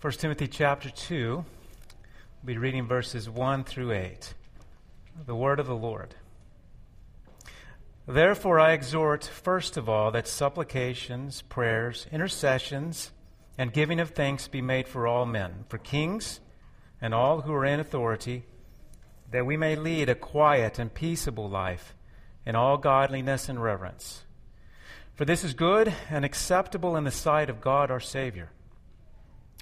1 Timothy chapter 2. We'll be reading verses 1 through 8. The word of the Lord. Therefore, I exhort, first of all, that supplications, prayers, intercessions, and giving of thanks be made for all men, for kings and all who are in authority, that we may lead a quiet and peaceable life in all godliness and reverence. For this is good and acceptable in the sight of God our Savior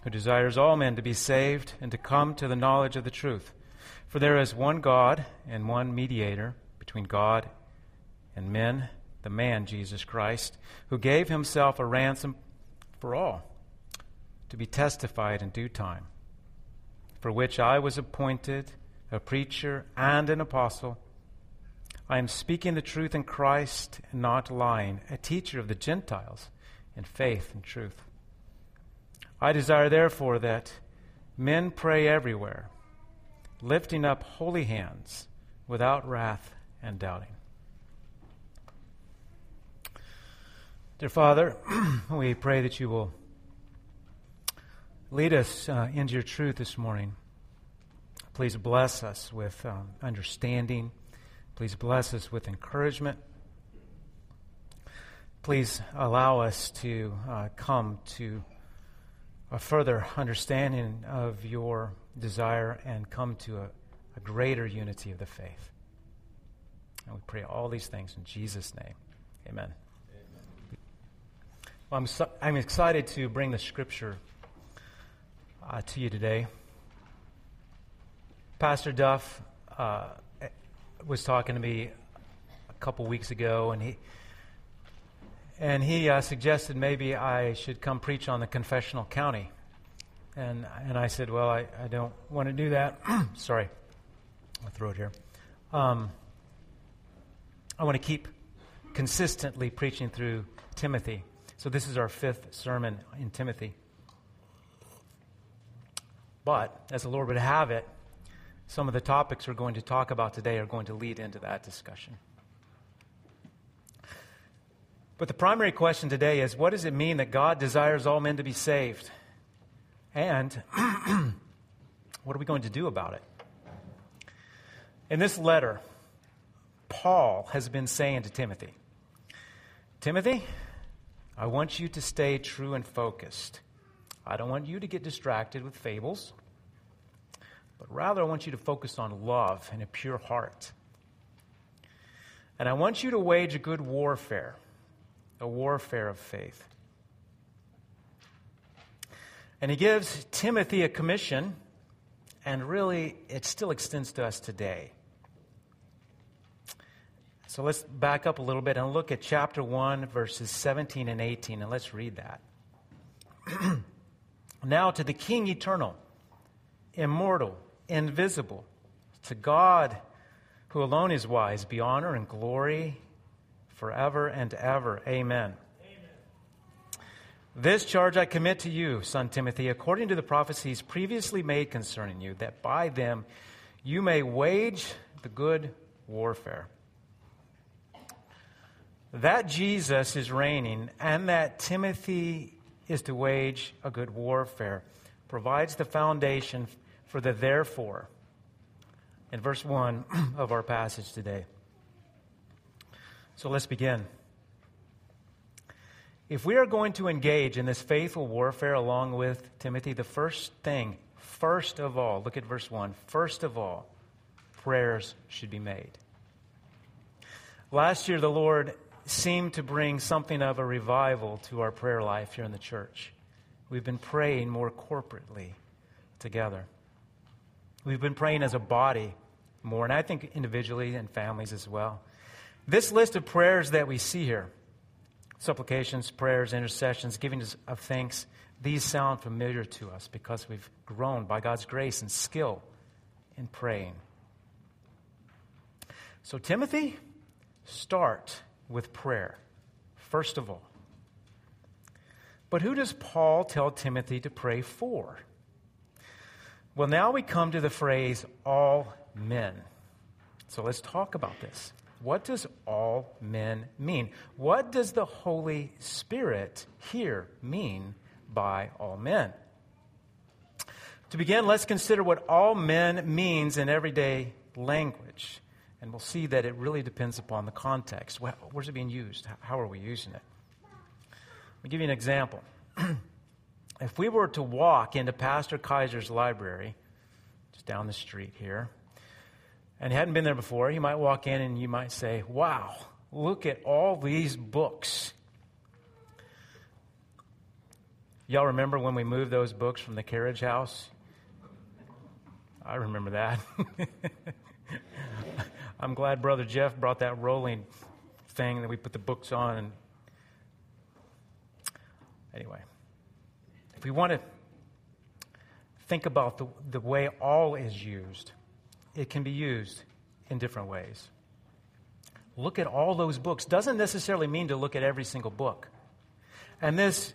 who desires all men to be saved and to come to the knowledge of the truth. For there is one God and one mediator between God and men, the man Jesus Christ, who gave himself a ransom for all, to be testified in due time, for which I was appointed a preacher and an apostle. I am speaking the truth in Christ and not lying, a teacher of the Gentiles in faith and truth. I desire, therefore, that men pray everywhere, lifting up holy hands without wrath and doubting. Dear Father, we pray that you will lead us uh, into your truth this morning. Please bless us with um, understanding. Please bless us with encouragement. Please allow us to uh, come to a further understanding of your desire and come to a, a greater unity of the faith. And we pray all these things in Jesus' name. Amen. Amen. Well, I'm, so, I'm excited to bring the scripture uh, to you today. Pastor Duff uh, was talking to me a couple weeks ago, and he and he uh, suggested maybe I should come preach on the confessional county. And, and I said, Well, I, I don't want to do that. Sorry, my throat here. Um, I want to keep consistently preaching through Timothy. So this is our fifth sermon in Timothy. But as the Lord would have it, some of the topics we're going to talk about today are going to lead into that discussion. But the primary question today is what does it mean that God desires all men to be saved? And what are we going to do about it? In this letter, Paul has been saying to Timothy, Timothy, I want you to stay true and focused. I don't want you to get distracted with fables, but rather I want you to focus on love and a pure heart. And I want you to wage a good warfare a warfare of faith. And he gives Timothy a commission, and really it still extends to us today. So let's back up a little bit and look at chapter 1, verses 17 and 18, and let's read that. now to the King eternal, immortal, invisible, to God who alone is wise, be honor and glory forever and ever. Amen. This charge I commit to you, son Timothy, according to the prophecies previously made concerning you, that by them you may wage the good warfare. That Jesus is reigning and that Timothy is to wage a good warfare provides the foundation for the therefore in verse 1 of our passage today. So let's begin. If we are going to engage in this faithful warfare along with Timothy, the first thing, first of all, look at verse 1. First of all, prayers should be made. Last year, the Lord seemed to bring something of a revival to our prayer life here in the church. We've been praying more corporately together. We've been praying as a body more, and I think individually and families as well. This list of prayers that we see here supplications, prayers, intercessions, giving of thanks these sound familiar to us because we've grown by God's grace and skill in praying. So, Timothy, start with prayer, first of all. But who does Paul tell Timothy to pray for? Well, now we come to the phrase all men. So let's talk about this. What does all men mean? What does the Holy Spirit here mean by all men? To begin, let's consider what all men means in everyday language. And we'll see that it really depends upon the context. Where's it being used? How are we using it? Let me give you an example. if we were to walk into Pastor Kaiser's library, just down the street here, and hadn't been there before, you might walk in and you might say, Wow, look at all these books. Y'all remember when we moved those books from the carriage house? I remember that. I'm glad Brother Jeff brought that rolling thing that we put the books on. Anyway, if we want to think about the, the way all is used, it can be used in different ways. Look at all those books doesn't necessarily mean to look at every single book. And this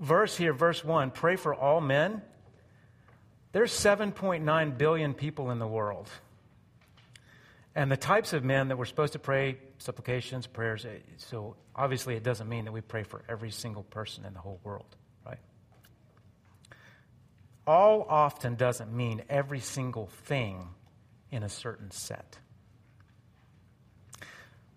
verse here, verse 1, pray for all men. There's 7.9 billion people in the world. And the types of men that we're supposed to pray, supplications, prayers, eh, so obviously it doesn't mean that we pray for every single person in the whole world, right? All often doesn't mean every single thing in a certain set.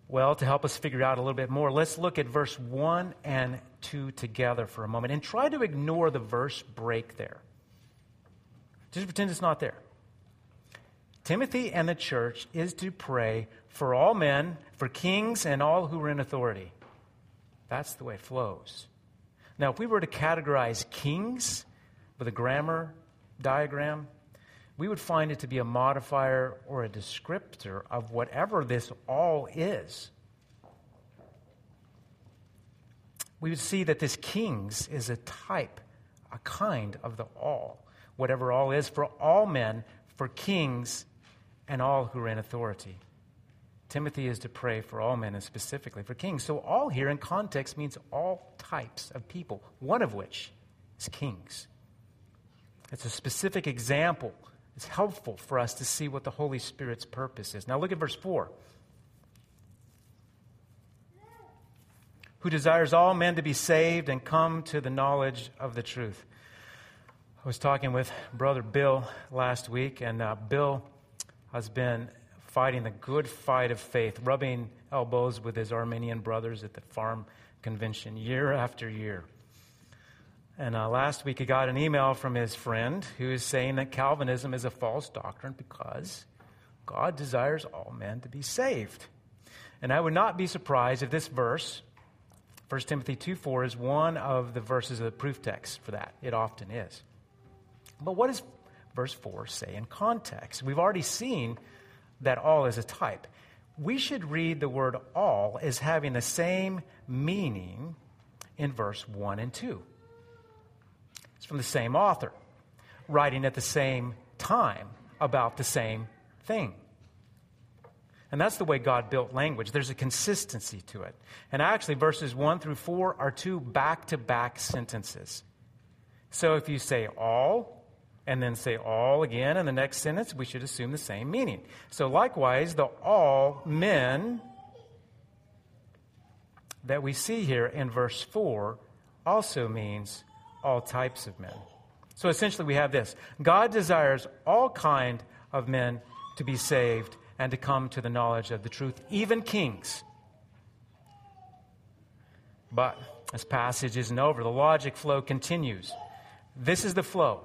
Well, to help us figure out a little bit more, let's look at verse 1 and 2 together for a moment and try to ignore the verse break there. Just pretend it's not there. Timothy and the church is to pray for all men, for kings, and all who are in authority. That's the way it flows. Now, if we were to categorize kings with a grammar diagram, we would find it to be a modifier or a descriptor of whatever this all is. We would see that this kings is a type, a kind of the all whatever all is, for all men, for kings, and all who are in authority. Timothy is to pray for all men and specifically for kings. So, all here in context means all types of people, one of which is kings. It's a specific example. It's helpful for us to see what the Holy Spirit's purpose is. Now, look at verse 4. Who desires all men to be saved and come to the knowledge of the truth. I was talking with Brother Bill last week, and uh, Bill has been fighting the good fight of faith, rubbing elbows with his Arminian brothers at the farm convention year after year. And uh, last week he got an email from his friend who is saying that Calvinism is a false doctrine because God desires all men to be saved. And I would not be surprised if this verse, 1 Timothy 2 4, is one of the verses of the proof text for that. It often is. But what does verse 4 say in context? We've already seen that all is a type. We should read the word all as having the same meaning in verse 1 and 2. It's from the same author, writing at the same time about the same thing. And that's the way God built language. There's a consistency to it. And actually, verses 1 through 4 are two back to back sentences. So if you say all, and then say all again in the next sentence, we should assume the same meaning. So, likewise, the all men that we see here in verse 4 also means all types of men. So essentially we have this. God desires all kind of men to be saved and to come to the knowledge of the truth, even kings. But this passage isn't over. The logic flow continues. This is the flow.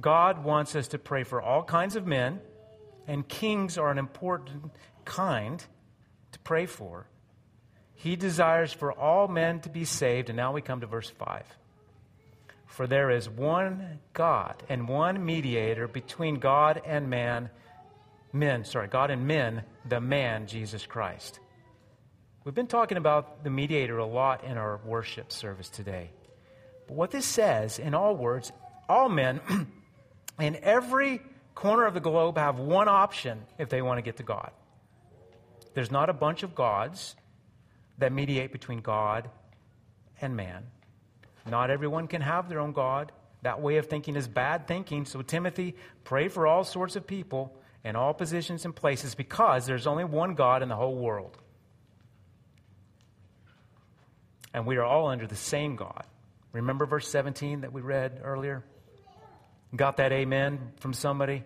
God wants us to pray for all kinds of men, and kings are an important kind to pray for. He desires for all men to be saved, and now we come to verse 5. For there is one God and one mediator between God and man, men, sorry, God and men, the man, Jesus Christ. We've been talking about the mediator a lot in our worship service today. But what this says, in all words, all men in every corner of the globe have one option if they want to get to God. There's not a bunch of gods that mediate between God and man. Not everyone can have their own God. That way of thinking is bad thinking. So, Timothy, pray for all sorts of people in all positions and places because there's only one God in the whole world. And we are all under the same God. Remember verse 17 that we read earlier? Got that amen from somebody?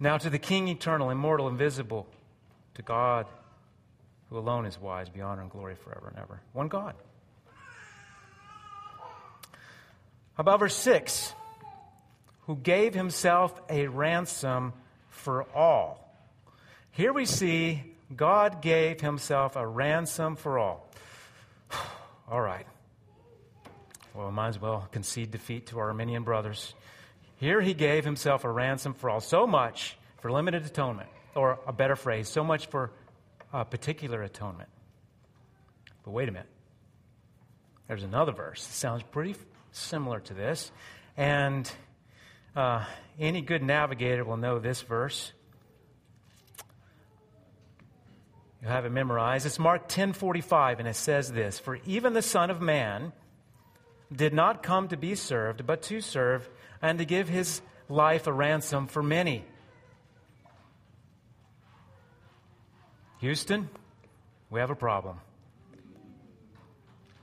Now to the King eternal, immortal, invisible, to God who alone is wise, be honor and glory forever and ever. One God. How about verse 6? Who gave himself a ransom for all. Here we see God gave himself a ransom for all. all right. Well, we might as well concede defeat to our Arminian brothers. Here he gave himself a ransom for all. So much for limited atonement, or a better phrase, so much for a particular atonement. But wait a minute. There's another verse that sounds pretty similar to this. And uh, any good navigator will know this verse. You have it memorized. It's Mark 10:45 and it says this, "For even the son of man did not come to be served, but to serve and to give his life a ransom for many." Houston, we have a problem.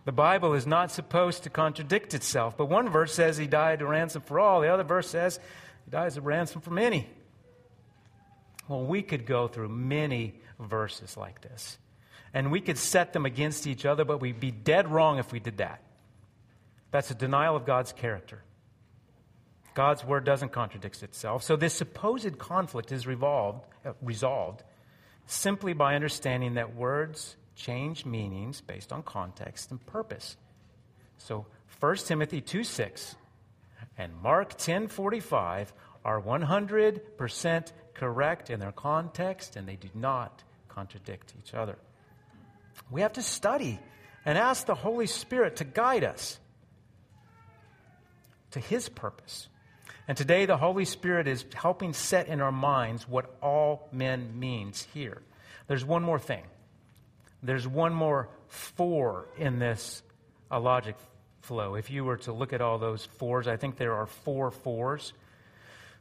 The Bible is not supposed to contradict itself, but one verse says he died a ransom for all, the other verse says he dies a ransom for many. Well, we could go through many verses like this, and we could set them against each other, but we'd be dead wrong if we did that. That's a denial of God's character. God's word doesn't contradict itself. So this supposed conflict is revolved, uh, resolved simply by understanding that words change meanings based on context and purpose. So 1 Timothy 2 6 and Mark ten forty five are 100% correct in their context and they do not contradict each other. We have to study and ask the Holy Spirit to guide us to His purpose. And today, the Holy Spirit is helping set in our minds what all men means here. There's one more thing. There's one more four in this logic flow. If you were to look at all those fours, I think there are four fours,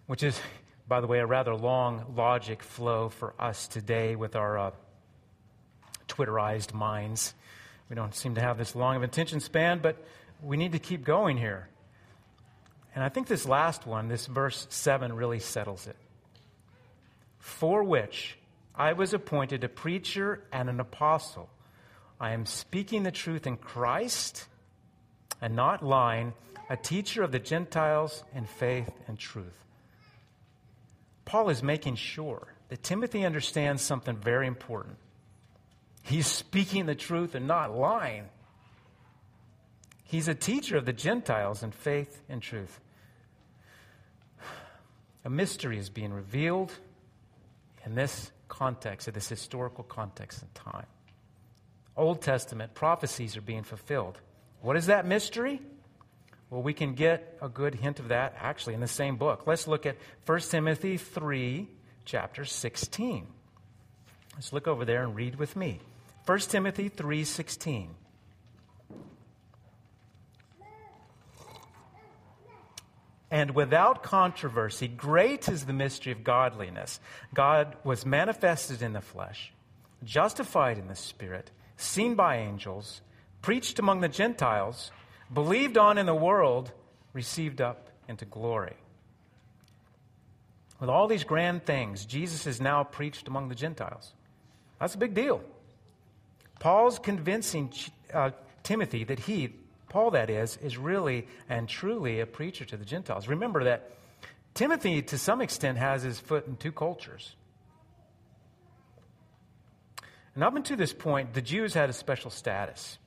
which is, by the way, a rather long logic flow for us today with our uh, Twitterized minds. We don't seem to have this long of attention span, but we need to keep going here. And I think this last one, this verse 7, really settles it. For which I was appointed a preacher and an apostle. I am speaking the truth in Christ and not lying, a teacher of the Gentiles in faith and truth. Paul is making sure that Timothy understands something very important. He's speaking the truth and not lying. He's a teacher of the Gentiles in faith and truth. A mystery is being revealed in this context, of this historical context and time. Old Testament prophecies are being fulfilled. What is that mystery? Well, we can get a good hint of that actually in the same book. Let's look at 1 Timothy 3, chapter 16. Let's look over there and read with me. 1 Timothy 3:16. And without controversy. Great is the mystery of godliness. God was manifested in the flesh, justified in the spirit, seen by angels, preached among the Gentiles, believed on in the world, received up into glory. With all these grand things, Jesus is now preached among the Gentiles. That's a big deal. Paul's convincing uh, Timothy that he, Paul, that is, is really and truly a preacher to the Gentiles. Remember that Timothy, to some extent, has his foot in two cultures. And up until this point, the Jews had a special status,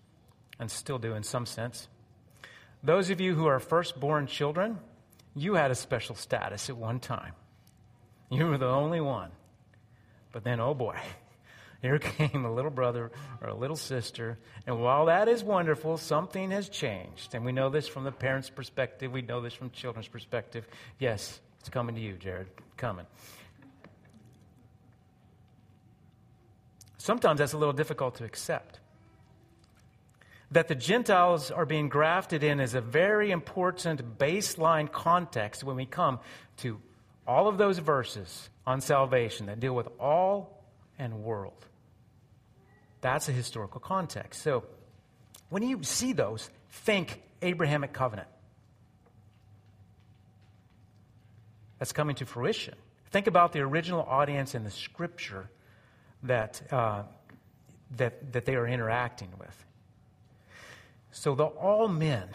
and still do in some sense. Those of you who are firstborn children, you had a special status at one time. You were the only one. But then, oh boy, here came a little brother or a little sister. And while that is wonderful, something has changed. And we know this from the parents' perspective, we know this from children's perspective. Yes, it's coming to you, Jared. Coming. Sometimes that's a little difficult to accept. That the Gentiles are being grafted in is a very important baseline context when we come to all of those verses on salvation that deal with all and world. That's a historical context. So when you see those, think Abrahamic covenant. that's coming to fruition. Think about the original audience in the scripture that, uh, that, that they are interacting with. So the all men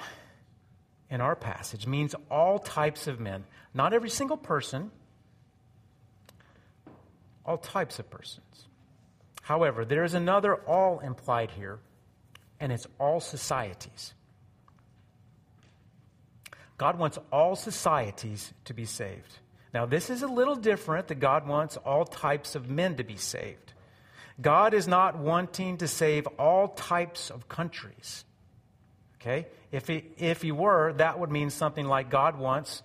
in our passage means all types of men, not every single person, all types of persons. However, there is another all implied here, and it's all societies. God wants all societies to be saved. Now, this is a little different that God wants all types of men to be saved. God is not wanting to save all types of countries. Okay? If he, if he were, that would mean something like God wants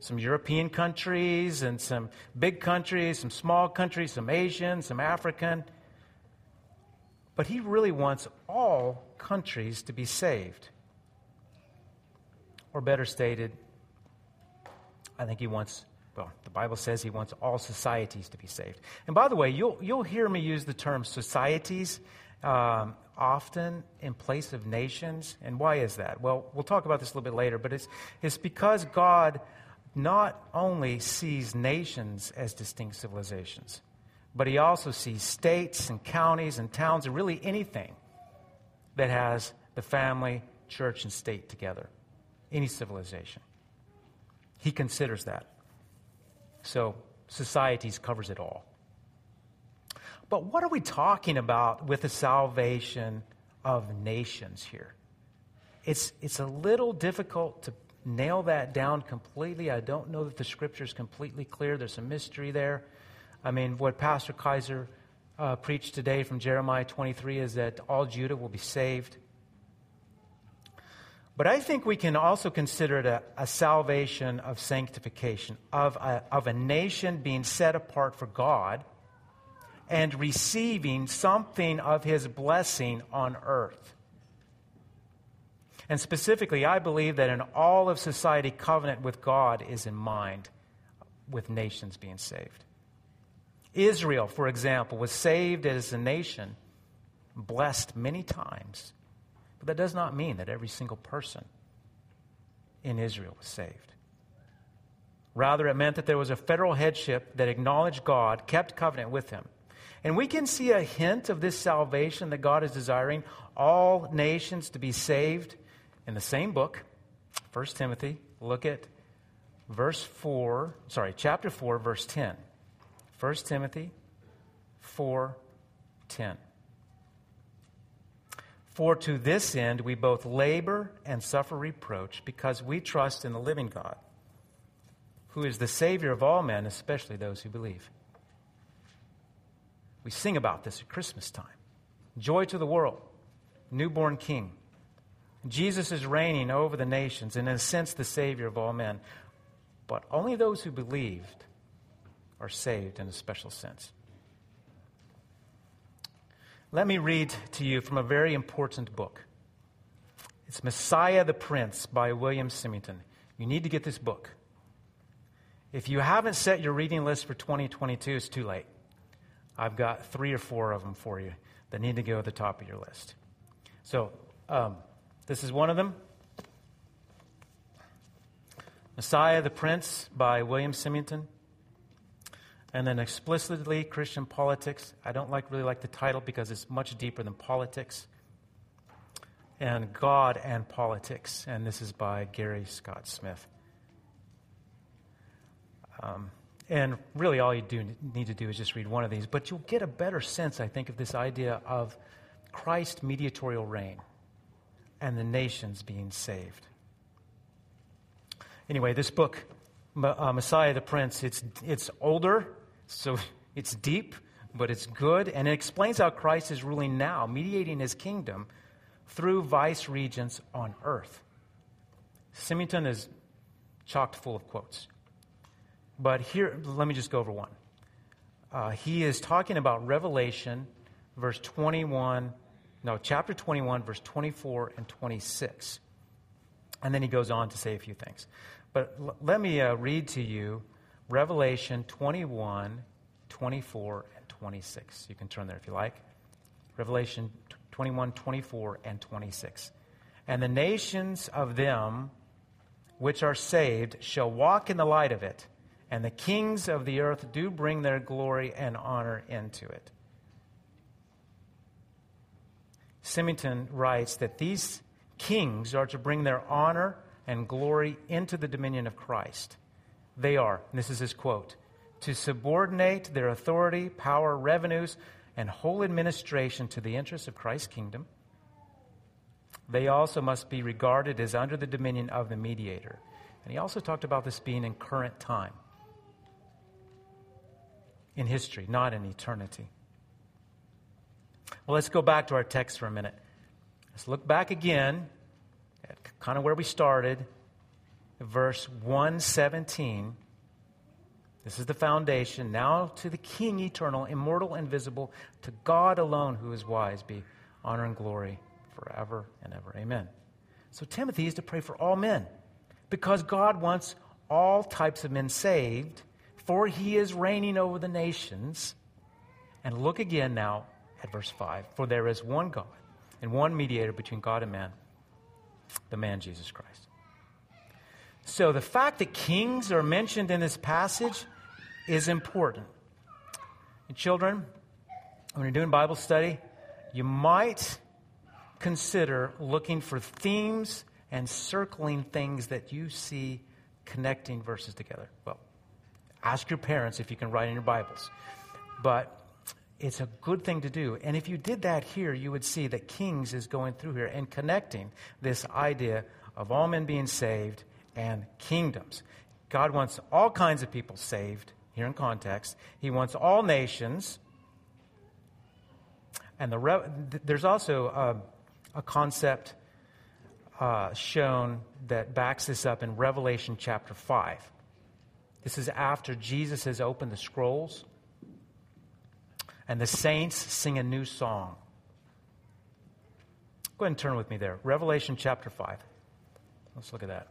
some European countries and some big countries, some small countries, some Asian, some African. But he really wants all countries to be saved. Or better stated, I think he wants, well, the Bible says he wants all societies to be saved. And by the way, you'll, you'll hear me use the term societies um, often in place of nations. And why is that? Well, we'll talk about this a little bit later, but it's, it's because God not only sees nations as distinct civilizations, but he also sees states and counties and towns and really anything that has the family, church, and state together any civilization. He considers that. So, societies covers it all. But what are we talking about with the salvation of nations here? It's, it's a little difficult to nail that down completely. I don't know that the scripture is completely clear. There's some mystery there. I mean, what Pastor Kaiser uh, preached today from Jeremiah 23 is that all Judah will be saved. But I think we can also consider it a, a salvation of sanctification, of a, of a nation being set apart for God and receiving something of his blessing on earth. And specifically, I believe that in all of society, covenant with God is in mind with nations being saved. Israel, for example, was saved as a nation, blessed many times but that does not mean that every single person in Israel was saved. Rather, it meant that there was a federal headship that acknowledged God, kept covenant with him. And we can see a hint of this salvation that God is desiring all nations to be saved in the same book, 1 Timothy. Look at verse 4, sorry, chapter 4, verse 10. 1 Timothy 4, 10. For to this end we both labor and suffer reproach because we trust in the living God, who is the Savior of all men, especially those who believe. We sing about this at Christmas time. Joy to the world, newborn King. Jesus is reigning over the nations and, in a sense, the Savior of all men. But only those who believed are saved in a special sense. Let me read to you from a very important book. It's Messiah the Prince by William Symington. You need to get this book. If you haven't set your reading list for 2022, it's too late. I've got three or four of them for you that need to go at the top of your list. So, um, this is one of them Messiah the Prince by William Symington. And then explicitly Christian politics. I don't like really like the title because it's much deeper than politics. And God and politics. And this is by Gary Scott Smith. Um, and really, all you do need to do is just read one of these. But you'll get a better sense, I think, of this idea of Christ mediatorial reign and the nations being saved. Anyway, this book, uh, Messiah the Prince, it's, it's older so it's deep, but it's good, and it explains how Christ is ruling now, mediating his kingdom through vice regents on earth. Symington is chocked full of quotes. But here, let me just go over one. Uh, he is talking about Revelation, verse 21, no, chapter 21, verse 24 and 26. And then he goes on to say a few things. But l- let me uh, read to you Revelation 21, 24, and 26. You can turn there if you like. Revelation 21, 24, and 26. And the nations of them which are saved shall walk in the light of it, and the kings of the earth do bring their glory and honor into it. Symington writes that these kings are to bring their honor and glory into the dominion of Christ. They are, and this is his quote, to subordinate their authority, power, revenues, and whole administration to the interests of Christ's kingdom. They also must be regarded as under the dominion of the mediator. And he also talked about this being in current time, in history, not in eternity. Well, let's go back to our text for a minute. Let's look back again at kind of where we started, verse 117. This is the foundation. Now to the King, eternal, immortal, invisible, to God alone who is wise, be honor and glory forever and ever. Amen. So Timothy is to pray for all men because God wants all types of men saved, for he is reigning over the nations. And look again now at verse 5 For there is one God and one mediator between God and man, the man Jesus Christ. So the fact that kings are mentioned in this passage is important. And children, when you're doing Bible study, you might consider looking for themes and circling things that you see connecting verses together. Well, ask your parents if you can write in your Bibles. But it's a good thing to do. And if you did that here, you would see that Kings is going through here and connecting this idea of all men being saved and kingdoms. God wants all kinds of people saved, here in context. He wants all nations. And the re- there's also a, a concept uh, shown that backs this up in Revelation chapter 5. This is after Jesus has opened the scrolls and the saints sing a new song. Go ahead and turn with me there. Revelation chapter 5. Let's look at that.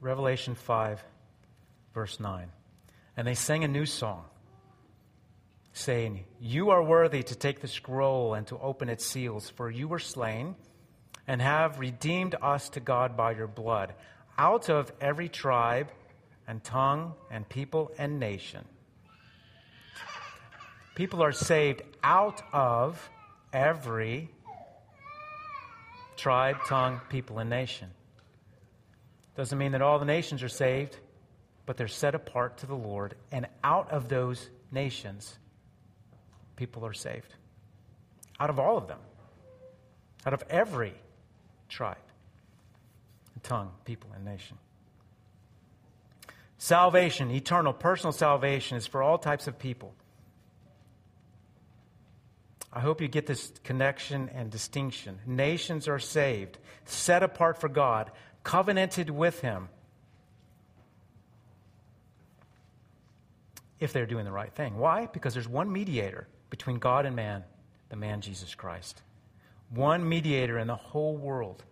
Revelation 5, verse 9. And they sang a new song, saying, You are worthy to take the scroll and to open its seals, for you were slain and have redeemed us to God by your blood, out of every tribe and tongue and people and nation. People are saved out of every tribe, tongue, people, and nation. Doesn't mean that all the nations are saved, but they're set apart to the Lord, and out of those nations, people are saved. Out of all of them. Out of every tribe, tongue, people, and nation. Salvation, eternal, personal salvation, is for all types of people. I hope you get this connection and distinction. Nations are saved, set apart for God, covenanted with Him, if they're doing the right thing. Why? Because there's one mediator between God and man, the man Jesus Christ one mediator in the whole world.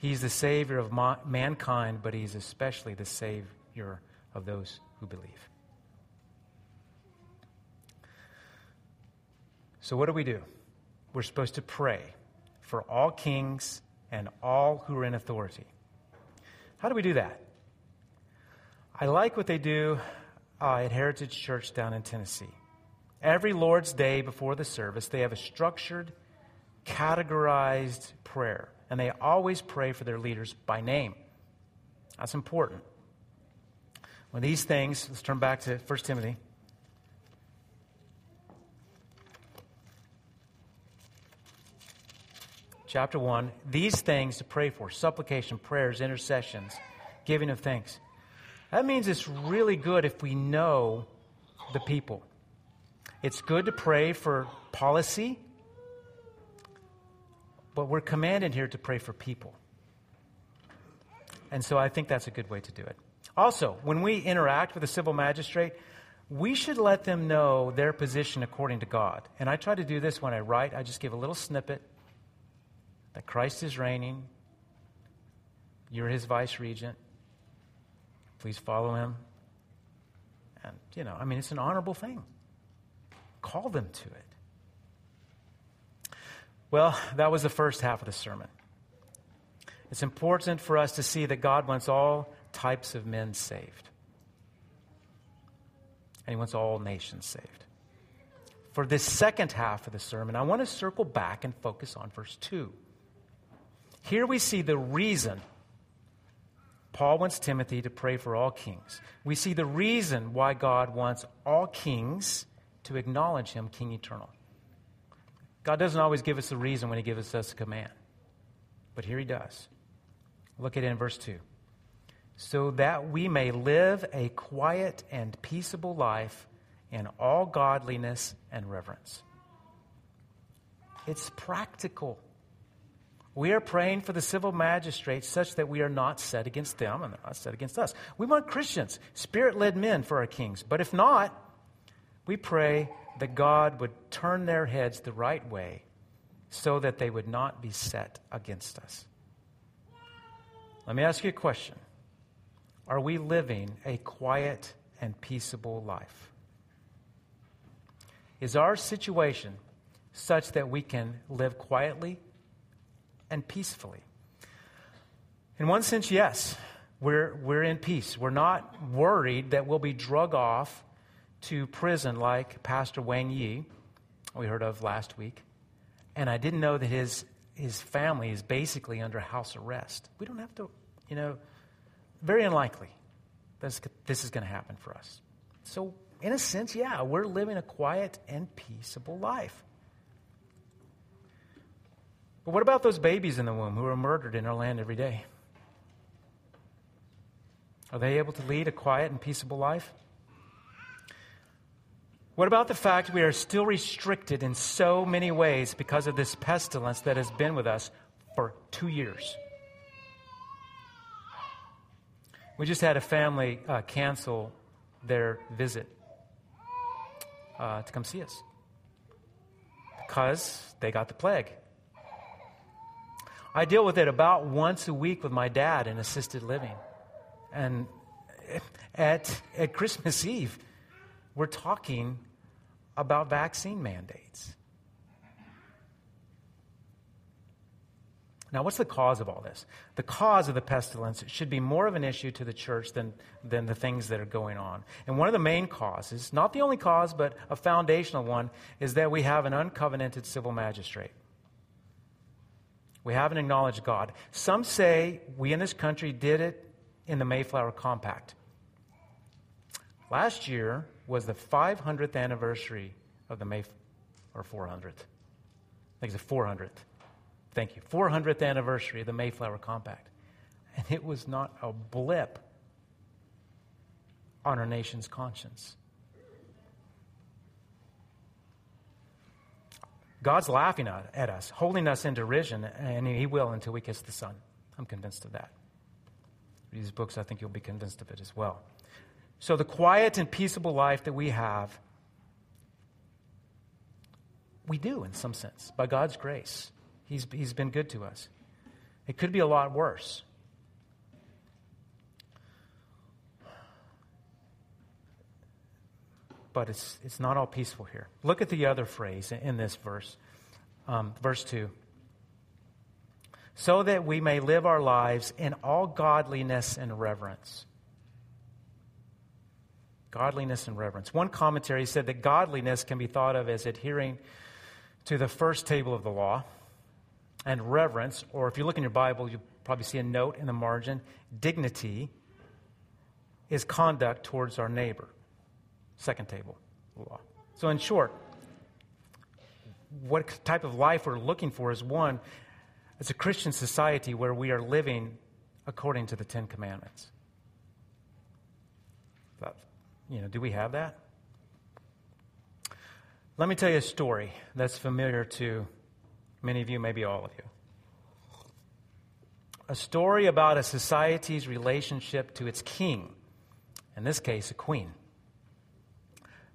He's the Savior of ma- mankind, but He's especially the Savior of those who believe. So, what do we do? We're supposed to pray for all kings and all who are in authority. How do we do that? I like what they do uh, at Heritage Church down in Tennessee. Every Lord's Day before the service, they have a structured categorized prayer, and they always pray for their leaders by name. That's important. When these things, let's turn back to 1 Timothy. Chapter 1. These things to pray for supplication, prayers, intercessions, giving of thanks. That means it's really good if we know the people. It's good to pray for policy but we're commanded here to pray for people. And so I think that's a good way to do it. Also, when we interact with a civil magistrate, we should let them know their position according to God. And I try to do this when I write. I just give a little snippet that Christ is reigning. You're his vice regent. Please follow him. And, you know, I mean, it's an honorable thing. call them to it. Well, that was the first half of the sermon. It's important for us to see that God wants all types of men saved, and He wants all nations saved. For this second half of the sermon, I want to circle back and focus on verse 2. Here we see the reason Paul wants Timothy to pray for all kings. We see the reason why God wants all kings to acknowledge him king eternal. God doesn't always give us the reason when he gives us a command, but here he does. Look at it in verse 2. So that we may live a quiet and peaceable life in all godliness and reverence. It's practical. We are praying for the civil magistrates such that we are not set against them and they're not set against us. We want Christians, spirit led men for our kings. But if not, we pray that God would turn their heads the right way so that they would not be set against us. Let me ask you a question Are we living a quiet and peaceable life? Is our situation such that we can live quietly and peacefully? In one sense, yes. We're, we're in peace. We're not worried that we'll be drug off to prison like Pastor Wang Yi, we heard of last week. And I didn't know that his, his family is basically under house arrest. We don't have to, you know, very unlikely this, this is going to happen for us. So, in a sense, yeah, we're living a quiet and peaceable life. But what about those babies in the womb who are murdered in our land every day? Are they able to lead a quiet and peaceable life? What about the fact we are still restricted in so many ways because of this pestilence that has been with us for two years? We just had a family uh, cancel their visit uh, to come see us because they got the plague. I deal with it about once a week with my dad in assisted living. And at, at Christmas Eve, we're talking about vaccine mandates. Now, what's the cause of all this? The cause of the pestilence should be more of an issue to the church than, than the things that are going on. And one of the main causes, not the only cause, but a foundational one, is that we have an uncovenanted civil magistrate. We haven't acknowledged God. Some say we in this country did it in the Mayflower Compact. Last year was the 500th anniversary of the May, or 400th. I think it's the 400th. Thank you. 400th anniversary of the Mayflower Compact. And it was not a blip on our nation's conscience. God's laughing at, us, holding us in derision, and He will until we kiss the son. I'm convinced of that. These books, I think you'll be convinced of it as well. So, the quiet and peaceable life that we have, we do in some sense, by God's grace. He's, he's been good to us. It could be a lot worse. But it's, it's not all peaceful here. Look at the other phrase in this verse, um, verse 2. So that we may live our lives in all godliness and reverence Godliness and reverence. One commentary said that godliness can be thought of as adhering to the first table of the law, and reverence, or if you look in your Bible, you'll probably see a note in the margin dignity is conduct towards our neighbor. Second table law. So, in short, what type of life we're looking for is one, it's a Christian society where we are living according to the Ten Commandments. You know, do we have that? Let me tell you a story that's familiar to many of you, maybe all of you. A story about a society's relationship to its king, in this case, a queen.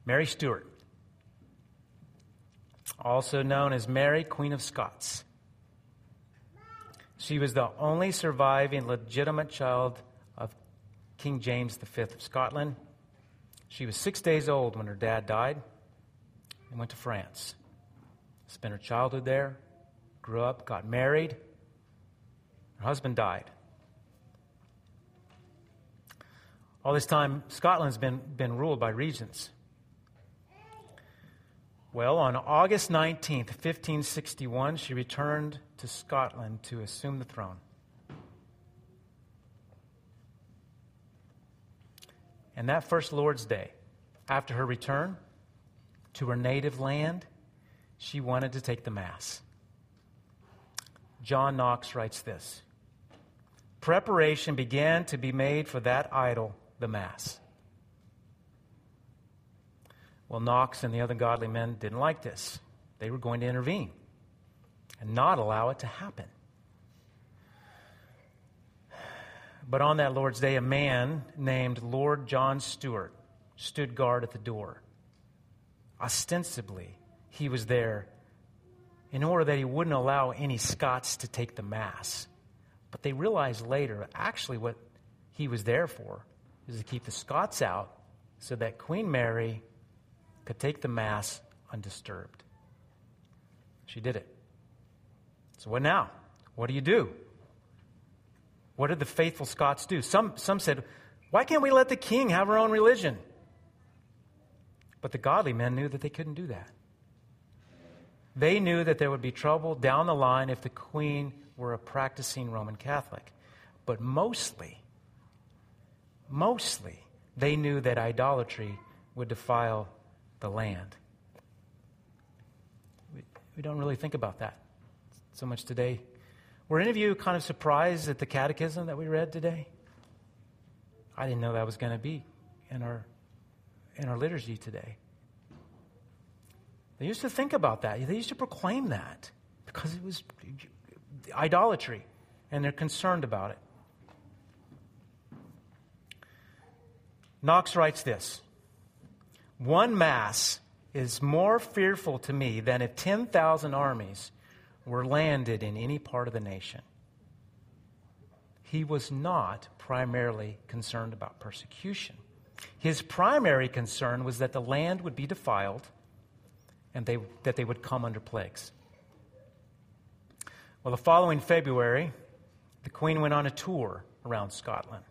Mary Stuart, also known as Mary, Queen of Scots. She was the only surviving legitimate child of King James V of Scotland she was six days old when her dad died. and went to France. Spent her childhood there, grew up, got married. Her husband died. All this time, Scotland's been, been ruled by regents. Well, on August 19th, 1561, she returned to Scotland to assume the throne. And that first Lord's Day, after her return to her native land, she wanted to take the Mass. John Knox writes this Preparation began to be made for that idol the Mass. Well, Knox and the other godly men didn't like this. They were going to intervene and not allow it to happen. But on that Lord's Day, a man named Lord John Stuart stood guard at the door. Ostensibly, he was there in order that he wouldn't allow any Scots to take the Mass. But they realized later, actually, what he was there for is to keep the Scots out so that Queen Mary could take the Mass undisturbed. She did it. So, what now? What do you do? What did the faithful Scots do? Some, some said, Why can't we let the king have our own religion? But the godly men knew that they couldn't do that. They knew that there would be trouble down the line if the queen were a practicing Roman Catholic. But mostly, mostly, they knew that idolatry would defile the land. We, we don't really think about that so much today. Were any of you kind of surprised at the catechism that we read today? I didn't know that was going to be in our, in our liturgy today. They used to think about that. They used to proclaim that because it was idolatry, and they're concerned about it. Knox writes this One Mass is more fearful to me than if 10,000 armies were landed in any part of the nation. He was not primarily concerned about persecution. His primary concern was that the land would be defiled and they, that they would come under plagues. Well, the following February, the Queen went on a tour around Scotland.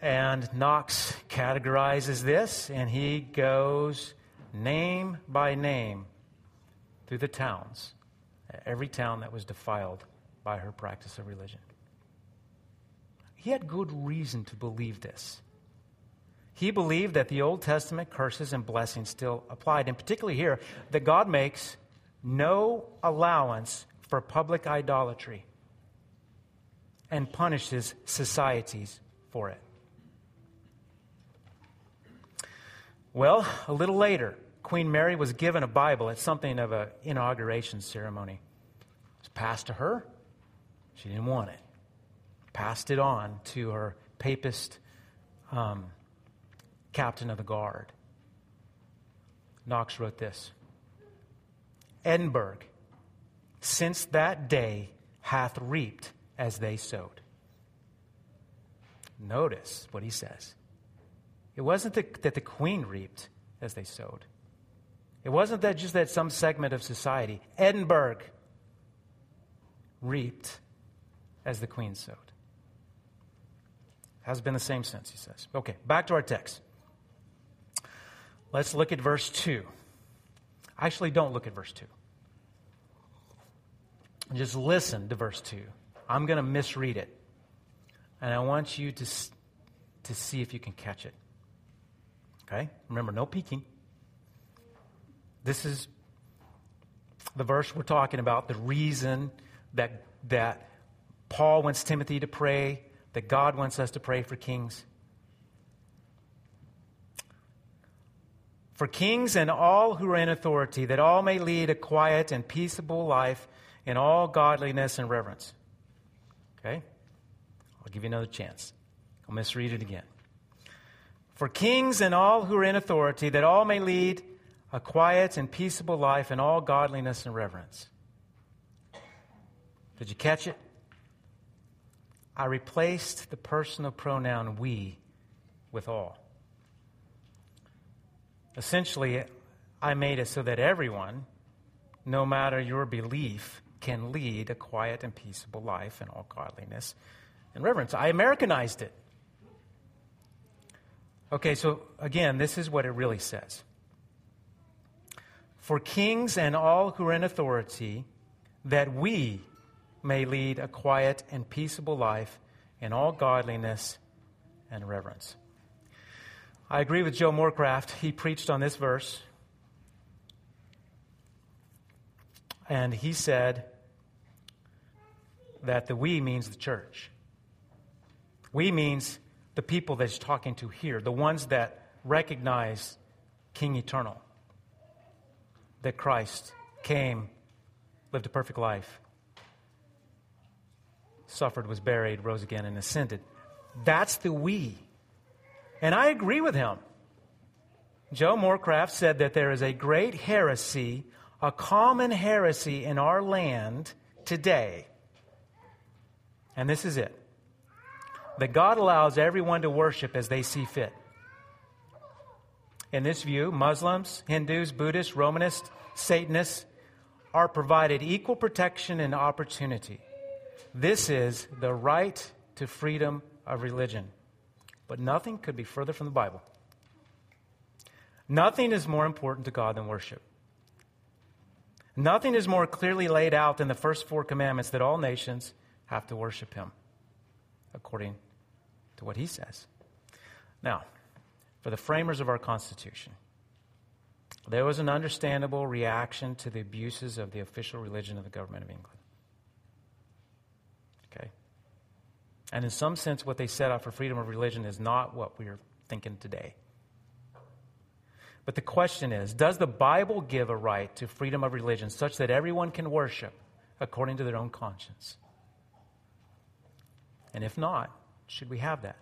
And Knox categorizes this, and he goes name by name through the towns, every town that was defiled by her practice of religion. He had good reason to believe this. He believed that the Old Testament curses and blessings still applied, and particularly here, that God makes no allowance for public idolatry and punishes societies for it. Well, a little later, Queen Mary was given a Bible at something of an inauguration ceremony. It was passed to her. She didn't want it. Passed it on to her papist um, captain of the guard. Knox wrote this Edinburgh, since that day, hath reaped as they sowed. Notice what he says. It wasn't that, that the queen reaped as they sowed. It wasn't that just that some segment of society, Edinburgh, reaped as the queen sowed. Has been the same since, he says. Okay, back to our text. Let's look at verse 2. Actually, don't look at verse 2. Just listen to verse 2. I'm going to misread it. And I want you to, to see if you can catch it. Okay? Remember, no peeking. This is the verse we're talking about, the reason that, that Paul wants Timothy to pray, that God wants us to pray for kings. For kings and all who are in authority, that all may lead a quiet and peaceable life in all godliness and reverence. Okay? I'll give you another chance. I'll misread it again. For kings and all who are in authority, that all may lead a quiet and peaceable life in all godliness and reverence. Did you catch it? I replaced the personal pronoun we with all. Essentially, I made it so that everyone, no matter your belief, can lead a quiet and peaceable life in all godliness and reverence. I Americanized it. Okay, so again, this is what it really says. For kings and all who are in authority, that we may lead a quiet and peaceable life in all godliness and reverence. I agree with Joe Morecraft. He preached on this verse. And he said that the we means the church. We means the people that he's talking to here, the ones that recognize King Eternal, that Christ came, lived a perfect life, suffered, was buried, rose again, and ascended. That's the we. And I agree with him. Joe Morecraft said that there is a great heresy, a common heresy in our land today. And this is it that God allows everyone to worship as they see fit. In this view, Muslims, Hindus, Buddhists, Romanists, Satanists are provided equal protection and opportunity. This is the right to freedom of religion. But nothing could be further from the Bible. Nothing is more important to God than worship. Nothing is more clearly laid out than the first four commandments that all nations have to worship Him according to what he says. Now, for the framers of our Constitution, there was an understandable reaction to the abuses of the official religion of the government of England. Okay? And in some sense, what they set out for freedom of religion is not what we are thinking today. But the question is Does the Bible give a right to freedom of religion such that everyone can worship according to their own conscience? And if not, should we have that?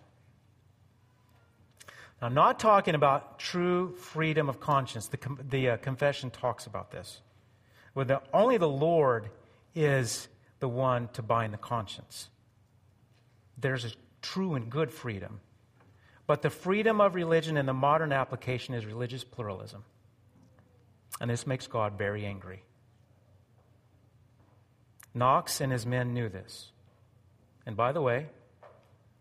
Now, I'm not talking about true freedom of conscience. The, the uh, confession talks about this. Where the, only the Lord is the one to bind the conscience. There's a true and good freedom. But the freedom of religion in the modern application is religious pluralism. And this makes God very angry. Knox and his men knew this. And by the way,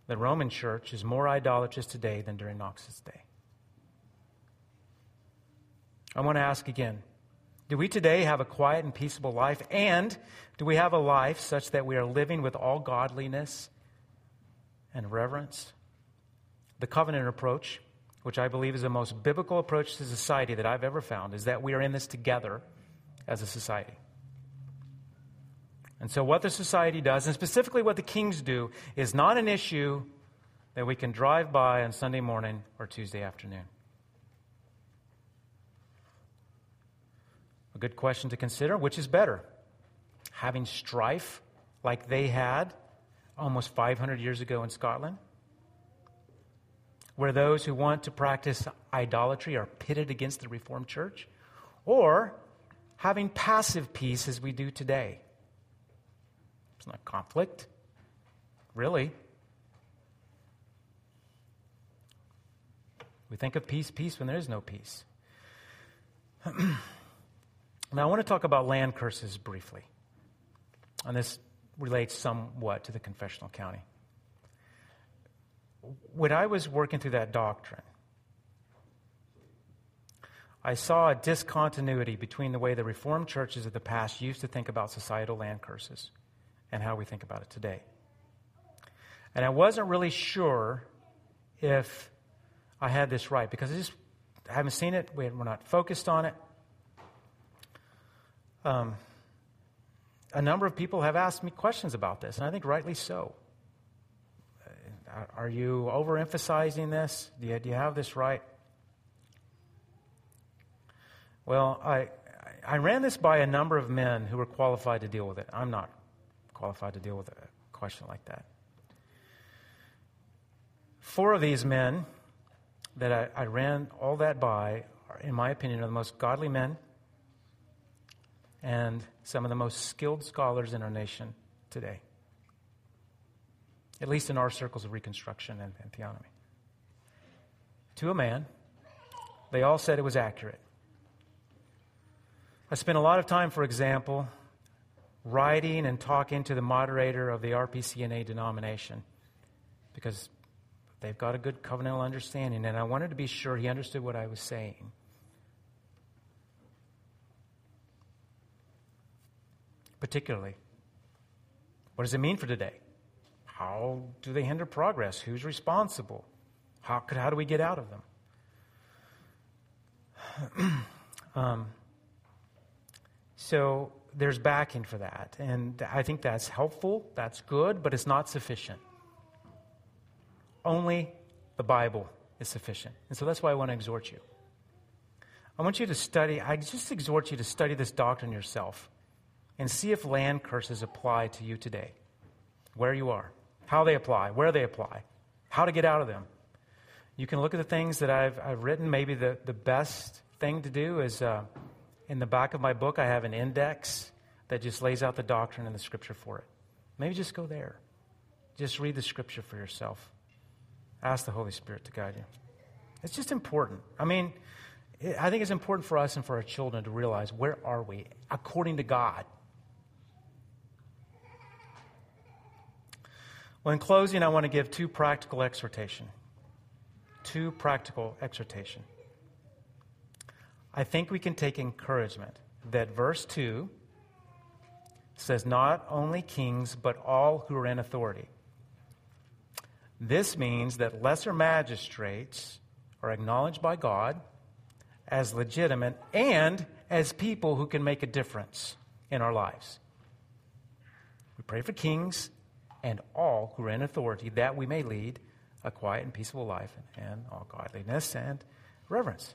the Roman church is more idolatrous today than during Knox's day. I want to ask again do we today have a quiet and peaceable life? And do we have a life such that we are living with all godliness and reverence? The covenant approach, which I believe is the most biblical approach to society that I've ever found, is that we are in this together as a society. And so, what the society does, and specifically what the kings do, is not an issue that we can drive by on Sunday morning or Tuesday afternoon. A good question to consider which is better? Having strife like they had almost 500 years ago in Scotland, where those who want to practice idolatry are pitted against the Reformed Church, or having passive peace as we do today it's not conflict, really. We think of peace, peace when there is no peace. now, I want to talk about land curses briefly. And this relates somewhat to the confessional county. When I was working through that doctrine, I saw a discontinuity between the way the Reformed churches of the past used to think about societal land curses and how we think about it today. And I wasn't really sure if I had this right because I just haven't seen it. We're not focused on it. Um, a number of people have asked me questions about this, and I think rightly so. Uh, are you overemphasizing this? Do you, do you have this right? Well, I, I ran this by a number of men who were qualified to deal with it. I'm not qualified to deal with a question like that. Four of these men that I, I ran all that by, are, in my opinion, are the most godly men and some of the most skilled scholars in our nation today, at least in our circles of Reconstruction and, and theonomy. To a man, they all said it was accurate. I spent a lot of time, for example, writing and talking to the moderator of the RPCNA denomination because they've got a good covenantal understanding, and I wanted to be sure he understood what I was saying. Particularly, what does it mean for today? How do they hinder progress? Who's responsible? How, could, how do we get out of them? um, so there's backing for that. And I think that's helpful, that's good, but it's not sufficient. Only the Bible is sufficient. And so that's why I want to exhort you. I want you to study, I just exhort you to study this doctrine yourself and see if land curses apply to you today, where you are, how they apply, where they apply, how to get out of them. You can look at the things that I've, I've written. Maybe the, the best thing to do is uh, in the back of my book, I have an index that just lays out the doctrine and the scripture for it. Maybe just go there. Just read the scripture for yourself. Ask the Holy Spirit to guide you. It's just important. I mean, I think it's important for us and for our children to realize where are we according to God. Well, in closing, I want to give two practical exhortation. Two practical exhortation. I think we can take encouragement that verse 2 says, Not only kings, but all who are in authority. This means that lesser magistrates are acknowledged by God as legitimate and as people who can make a difference in our lives. We pray for kings and all who are in authority that we may lead a quiet and peaceful life and all godliness and reverence.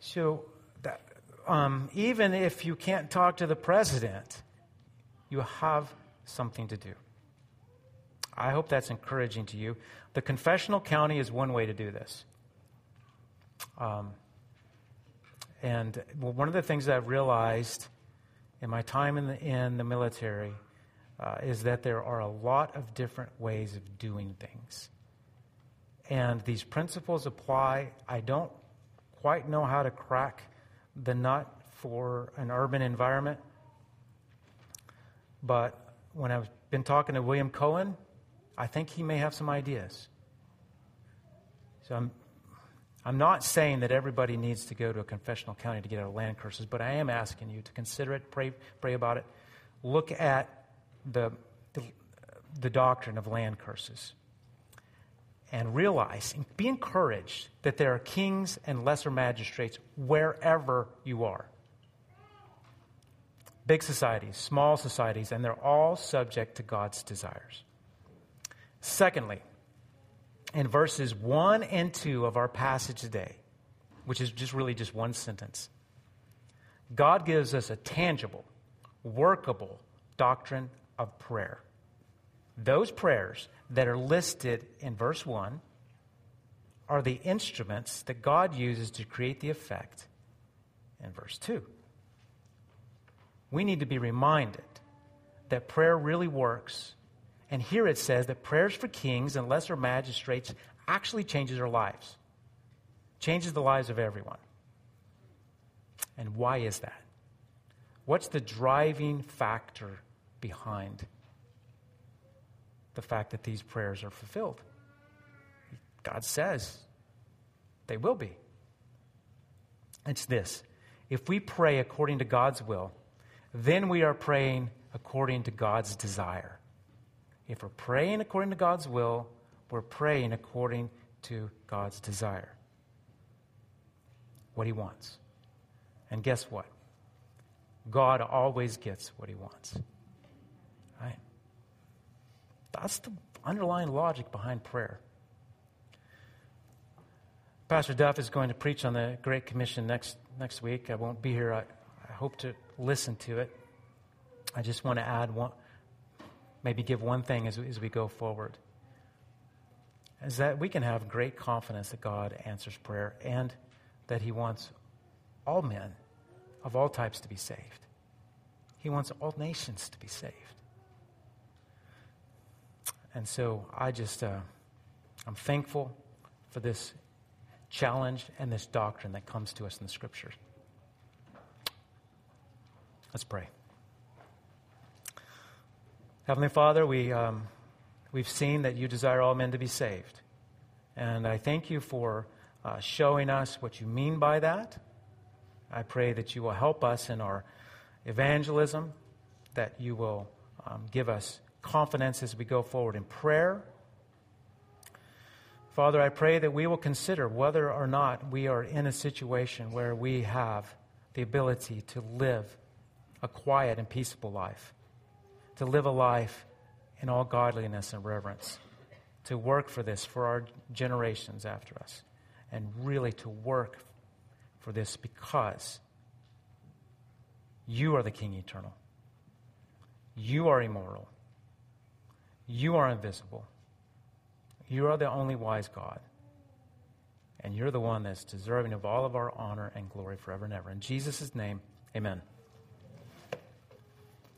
So, that, um, even if you can't talk to the president, you have something to do. I hope that's encouraging to you. The confessional county is one way to do this. Um, and one of the things I've realized in my time in the, in the military uh, is that there are a lot of different ways of doing things. And these principles apply. I don't quite know how to crack the nut for an urban environment. But when I've been talking to William Cohen, I think he may have some ideas. So I'm, I'm not saying that everybody needs to go to a confessional county to get out of land curses, but I am asking you to consider it, pray, pray about it, look at the, the, the doctrine of land curses and realize and be encouraged that there are kings and lesser magistrates wherever you are. Big societies, small societies, and they're all subject to God's desires. Secondly, in verses 1 and 2 of our passage today, which is just really just one sentence, God gives us a tangible, workable doctrine of prayer. Those prayers that are listed in verse 1 are the instruments that God uses to create the effect in verse 2. We need to be reminded that prayer really works. And here it says that prayers for kings and lesser magistrates actually changes our lives, changes the lives of everyone. And why is that? What's the driving factor behind the fact that these prayers are fulfilled. God says they will be. It's this if we pray according to God's will, then we are praying according to God's desire. If we're praying according to God's will, we're praying according to God's desire. What He wants. And guess what? God always gets what He wants. That's the underlying logic behind prayer. Pastor Duff is going to preach on the Great Commission next, next week. I won't be here. I, I hope to listen to it. I just want to add one, maybe give one thing as, as we go forward. Is that we can have great confidence that God answers prayer and that He wants all men of all types to be saved. He wants all nations to be saved. And so I just, uh, I'm thankful for this challenge and this doctrine that comes to us in the scriptures. Let's pray. Heavenly Father, we, um, we've seen that you desire all men to be saved. And I thank you for uh, showing us what you mean by that. I pray that you will help us in our evangelism, that you will um, give us confidence as we go forward in prayer. Father, I pray that we will consider whether or not we are in a situation where we have the ability to live a quiet and peaceable life to live a life in all godliness and reverence, to work for this for our generations after us, and really to work for this because you are the King eternal. You are immortal. You are invisible. You are the only wise God. And you're the one that's deserving of all of our honor and glory forever and ever. In Jesus' name, amen.